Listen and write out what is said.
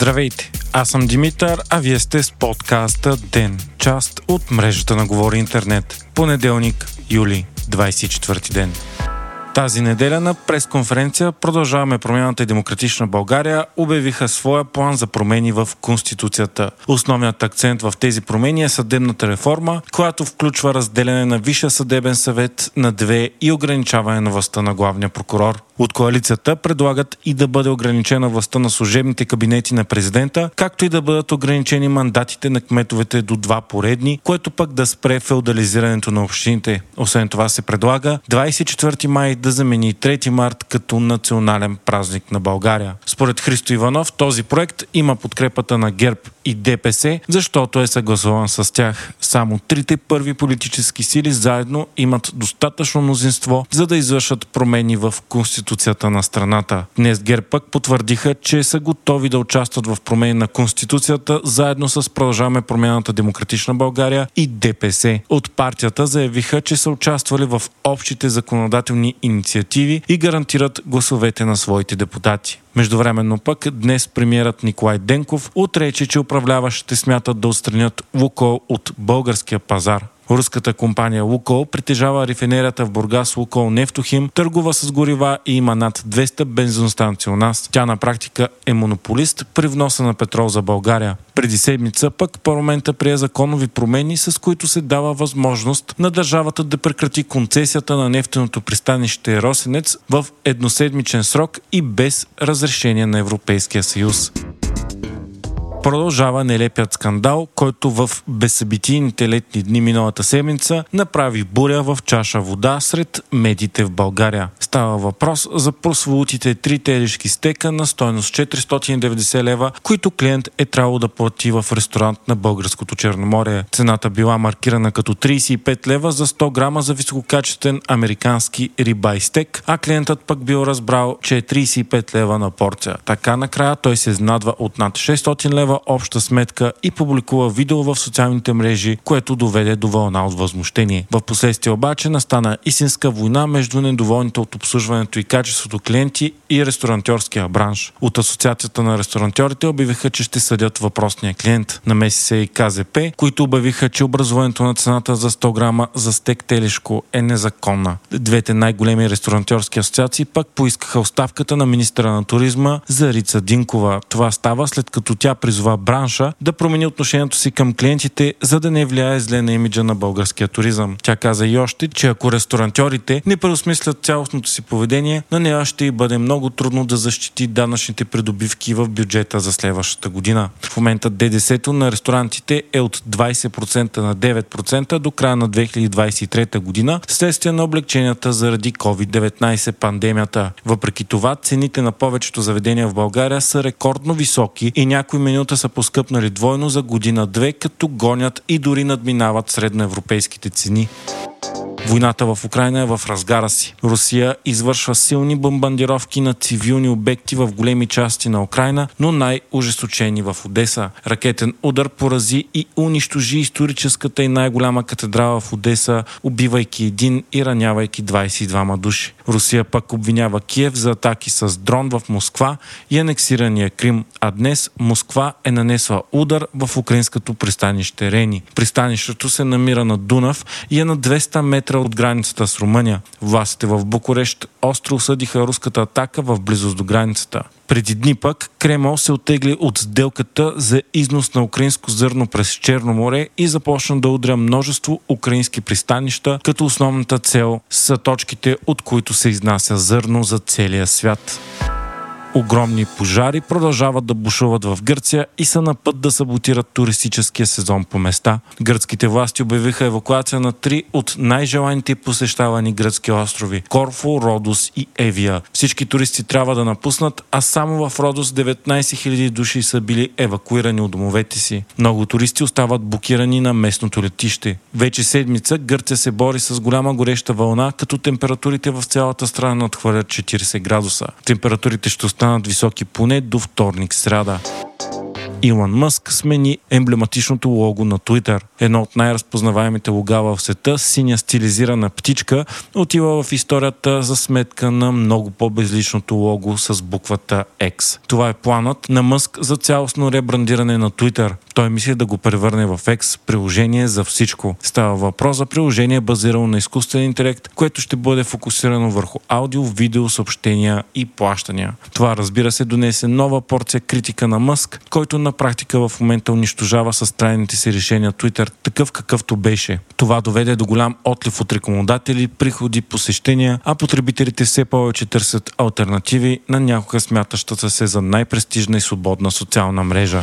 Здравейте, аз съм Димитър, а вие сте с подкаста ДЕН, част от мрежата на Говори Интернет. Понеделник, юли, 24 ден. Тази неделя на пресконференция Продължаваме промяната и демократична България обявиха своя план за промени в Конституцията. Основният акцент в тези промени е съдебната реформа, която включва разделяне на Висшия съдебен съвет на две и ограничаване на властта на главния прокурор. От коалицията предлагат и да бъде ограничена властта на служебните кабинети на президента, както и да бъдат ограничени мандатите на кметовете до два поредни, което пък да спре феодализирането на общините. Освен това се предлага 24 май да замени 3 март като национален празник на България. Според Христо Иванов този проект има подкрепата на ГЕРБ и ДПС, защото е съгласуван с тях. Само трите първи политически сили заедно имат достатъчно мнозинство, за да извършат промени в Конституцията на страната. Днес ГЕРБ пък потвърдиха, че са готови да участват в промени на Конституцията заедно с Продължаваме промяната Демократична България и ДПС. От партията заявиха, че са участвали в общите законодателни инициативи и гарантират гласовете на своите депутати. Междувременно пък днес премиерът Николай Денков отрече, че управляващите смятат да отстранят Лукол от българския пазар. Руската компания Лукол притежава рефинерията в Бургас Лукол Нефтохим, търгува с горива и има над 200 бензиностанции у нас. Тя на практика е монополист при вноса на петрол за България. Преди седмица пък парламента прие законови промени, с които се дава възможност на държавата да прекрати концесията на нефтеното пристанище Росенец в едноседмичен срок и без разрешение на Европейския съюз. Продължава нелепият скандал, който в безсъбитийните летни дни миналата седмица направи буря в чаша вода сред медите в България. Става въпрос за прословутите три телешки стека на стойност 490 лева, които клиент е трябвало да плати в ресторант на Българското Черноморие. Цената била маркирана като 35 лева за 100 грама за висококачествен американски рибай стек, а клиентът пък бил разбрал, че е 35 лева на порция. Така накрая той се изнадва от над 600 лева лева обща сметка и публикува видео в социалните мрежи, което доведе до вълна от възмущение. В последствие обаче настана истинска война между недоволните от обслужването и качеството клиенти и ресторантьорския бранш. От Асоциацията на ресторантьорите обявиха, че ще съдят въпросния клиент. Намеси се и КЗП, които обявиха, че образуването на цената за 100 грама за стек телешко е незаконна. Двете най-големи ресторантьорски асоциации пък поискаха оставката на министра на туризма за Рица Динкова. Това става след като тя призова призова бранша да промени отношението си към клиентите, за да не влияе зле на имиджа на българския туризъм. Тя каза и още, че ако ресторантьорите не преосмислят цялостното си поведение, на нея ще й бъде много трудно да защити данъчните придобивки в бюджета за следващата година. В момента ДДС-то на ресторантите е от 20% на 9% до края на 2023 година, следствие на облегченията заради COVID-19 пандемията. Въпреки това, цените на повечето заведения в България са рекордно високи и някои менюта са поскъпнали двойно за година-две, като гонят и дори надминават средноевропейските цени. Войната в Украина е в разгара си. Русия извършва силни бомбардировки на цивилни обекти в големи части на Украина, но най-ужесочени в Одеса. Ракетен удар порази и унищожи историческата и най-голяма катедрала в Одеса, убивайки един и ранявайки 22 души. Русия пък обвинява Киев за атаки с дрон в Москва и анексирания Крим, а днес Москва е нанесла удар в украинското пристанище Рени. Пристанището се намира на Дунав и е на 200 метра от границата с Румъния. Властите в Букурещ остро осъдиха руската атака в близост до границата. Преди дни пък Кремъл се отегли от сделката за износ на украинско зърно през Черно море и започна да удря множество украински пристанища, като основната цел са точките, от които се изнася зърно за целия свят. Огромни пожари продължават да бушуват в Гърция и са на път да саботират туристическия сезон по места. Гръцките власти обявиха евакуация на три от най-желаните посещавани гръцки острови – Корфо, Родос и Евия. Всички туристи трябва да напуснат, а само в Родос 19 000 души са били евакуирани от домовете си. Много туристи остават блокирани на местното летище. Вече седмица Гърция се бори с голяма гореща вълна, като температурите в цялата страна надхвърлят 40 градуса. Температурите ще останат високи поне до вторник сряда. Илон Мъск смени емблематичното лого на Twitter. Едно от най-разпознаваемите лога в света, синя стилизирана птичка, отива в историята за сметка на много по-безличното лого с буквата X. Това е планът на Мъск за цялостно ребрандиране на Twitter. Той мисли да го превърне в X приложение за всичко. Става въпрос за приложение базирано на изкуствен интелект, което ще бъде фокусирано върху аудио, видео, съобщения и плащания. Това разбира се донесе нова порция критика на Мъск, който на практика в момента унищожава с трайните си решения Twitter такъв какъвто беше. Това доведе до голям отлив от рекламодатели, приходи, посещения, а потребителите все повече търсят альтернативи на някога смятащата се за най-престижна и свободна социална мрежа.